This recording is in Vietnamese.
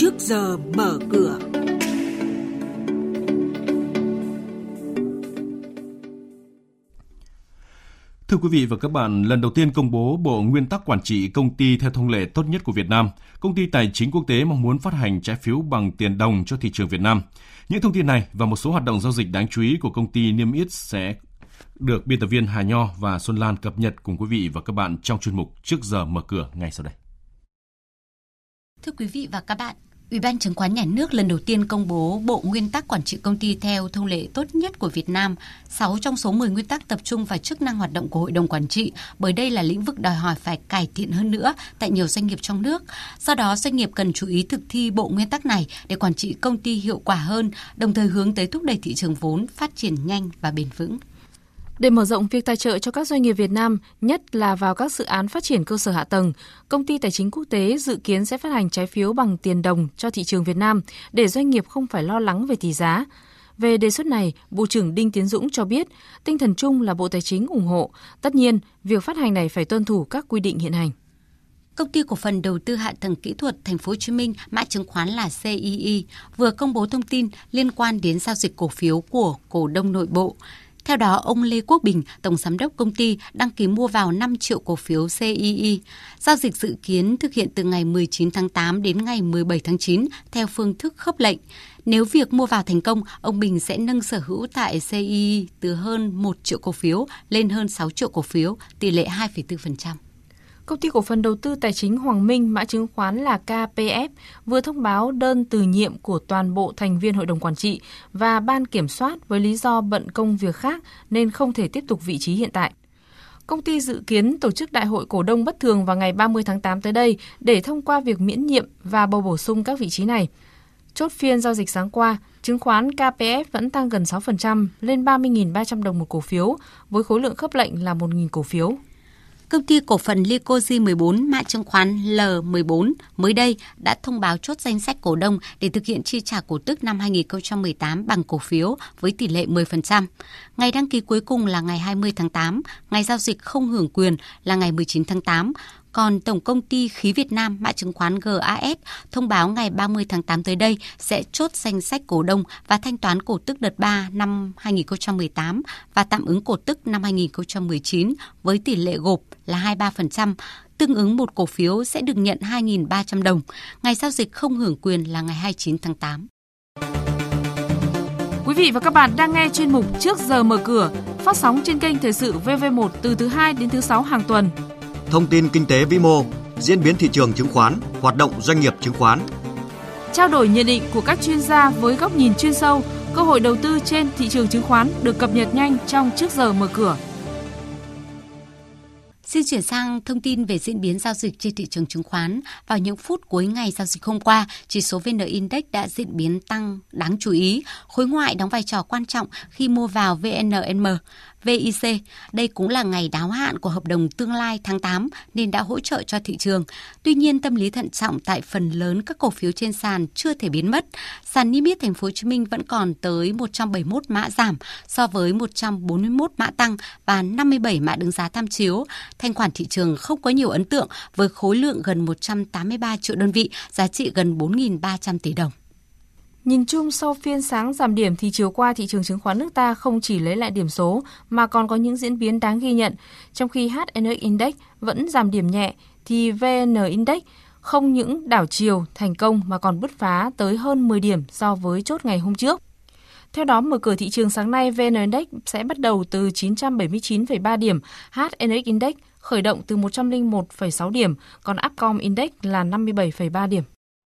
trước giờ mở cửa. Thưa quý vị và các bạn, lần đầu tiên công bố Bộ Nguyên tắc Quản trị công ty theo thông lệ tốt nhất của Việt Nam, công ty tài chính quốc tế mong muốn phát hành trái phiếu bằng tiền đồng cho thị trường Việt Nam. Những thông tin này và một số hoạt động giao dịch đáng chú ý của công ty niêm yết sẽ được biên tập viên Hà Nho và Xuân Lan cập nhật cùng quý vị và các bạn trong chuyên mục Trước giờ mở cửa ngay sau đây. Thưa quý vị và các bạn, Ủy ban Chứng khoán Nhà nước lần đầu tiên công bố Bộ Nguyên tắc Quản trị Công ty theo thông lệ tốt nhất của Việt Nam. 6 trong số 10 nguyên tắc tập trung vào chức năng hoạt động của Hội đồng Quản trị, bởi đây là lĩnh vực đòi hỏi phải cải thiện hơn nữa tại nhiều doanh nghiệp trong nước. Do đó, doanh nghiệp cần chú ý thực thi bộ nguyên tắc này để quản trị công ty hiệu quả hơn, đồng thời hướng tới thúc đẩy thị trường vốn phát triển nhanh và bền vững. Để mở rộng việc tài trợ cho các doanh nghiệp Việt Nam, nhất là vào các dự án phát triển cơ sở hạ tầng, công ty tài chính quốc tế dự kiến sẽ phát hành trái phiếu bằng tiền đồng cho thị trường Việt Nam để doanh nghiệp không phải lo lắng về tỷ giá. Về đề xuất này, Bộ trưởng Đinh Tiến Dũng cho biết, tinh thần chung là Bộ Tài chính ủng hộ. Tất nhiên, việc phát hành này phải tuân thủ các quy định hiện hành. Công ty cổ phần đầu tư hạ tầng kỹ thuật Thành phố Hồ Chí Minh, mã chứng khoán là CII, vừa công bố thông tin liên quan đến giao dịch cổ phiếu của cổ đông nội bộ. Theo đó, ông Lê Quốc Bình, Tổng Giám đốc công ty, đăng ký mua vào 5 triệu cổ phiếu CII. Giao dịch dự kiến thực hiện từ ngày 19 tháng 8 đến ngày 17 tháng 9 theo phương thức khớp lệnh. Nếu việc mua vào thành công, ông Bình sẽ nâng sở hữu tại CII từ hơn 1 triệu cổ phiếu lên hơn 6 triệu cổ phiếu, tỷ lệ 2,4%. Công ty cổ phần đầu tư tài chính Hoàng Minh, mã chứng khoán là KPF, vừa thông báo đơn từ nhiệm của toàn bộ thành viên hội đồng quản trị và ban kiểm soát với lý do bận công việc khác nên không thể tiếp tục vị trí hiện tại. Công ty dự kiến tổ chức đại hội cổ đông bất thường vào ngày 30 tháng 8 tới đây để thông qua việc miễn nhiệm và bầu bổ sung các vị trí này. Chốt phiên giao dịch sáng qua, chứng khoán KPF vẫn tăng gần 6% lên 30.300 đồng một cổ phiếu, với khối lượng khớp lệnh là 1.000 cổ phiếu. Công ty cổ phần Licozy 14 mã chứng khoán L14 mới đây đã thông báo chốt danh sách cổ đông để thực hiện chi trả cổ tức năm 2018 bằng cổ phiếu với tỷ lệ 10%. Ngày đăng ký cuối cùng là ngày 20 tháng 8, ngày giao dịch không hưởng quyền là ngày 19 tháng 8, còn Tổng công ty Khí Việt Nam, mã chứng khoán GAS, thông báo ngày 30 tháng 8 tới đây sẽ chốt danh sách cổ đông và thanh toán cổ tức đợt 3 năm 2018 và tạm ứng cổ tức năm 2019 với tỷ lệ gộp là 23%, tương ứng một cổ phiếu sẽ được nhận 2.300 đồng. Ngày giao dịch không hưởng quyền là ngày 29 tháng 8. Quý vị và các bạn đang nghe chuyên mục Trước giờ mở cửa, phát sóng trên kênh Thời sự VV1 từ thứ 2 đến thứ 6 hàng tuần thông tin kinh tế vĩ mô, diễn biến thị trường chứng khoán, hoạt động doanh nghiệp chứng khoán. Trao đổi nhận định của các chuyên gia với góc nhìn chuyên sâu, cơ hội đầu tư trên thị trường chứng khoán được cập nhật nhanh trong trước giờ mở cửa. Xin chuyển sang thông tin về diễn biến giao dịch trên thị trường chứng khoán. Vào những phút cuối ngày giao dịch hôm qua, chỉ số VN Index đã diễn biến tăng đáng chú ý. Khối ngoại đóng vai trò quan trọng khi mua vào VNM. VIC. Đây cũng là ngày đáo hạn của hợp đồng tương lai tháng 8 nên đã hỗ trợ cho thị trường. Tuy nhiên tâm lý thận trọng tại phần lớn các cổ phiếu trên sàn chưa thể biến mất. Sàn niêm yết thành phố Hồ Chí Minh vẫn còn tới 171 mã giảm so với 141 mã tăng và 57 mã đứng giá tham chiếu. Thanh khoản thị trường không có nhiều ấn tượng với khối lượng gần 183 triệu đơn vị, giá trị gần 4.300 tỷ đồng. Nhìn chung sau phiên sáng giảm điểm thì chiều qua thị trường chứng khoán nước ta không chỉ lấy lại điểm số mà còn có những diễn biến đáng ghi nhận. Trong khi HNX Index vẫn giảm điểm nhẹ thì VN Index không những đảo chiều thành công mà còn bứt phá tới hơn 10 điểm so với chốt ngày hôm trước. Theo đó, mở cửa thị trường sáng nay, VN Index sẽ bắt đầu từ 979,3 điểm, HNX Index khởi động từ 101,6 điểm, còn Upcom Index là 57,3 điểm.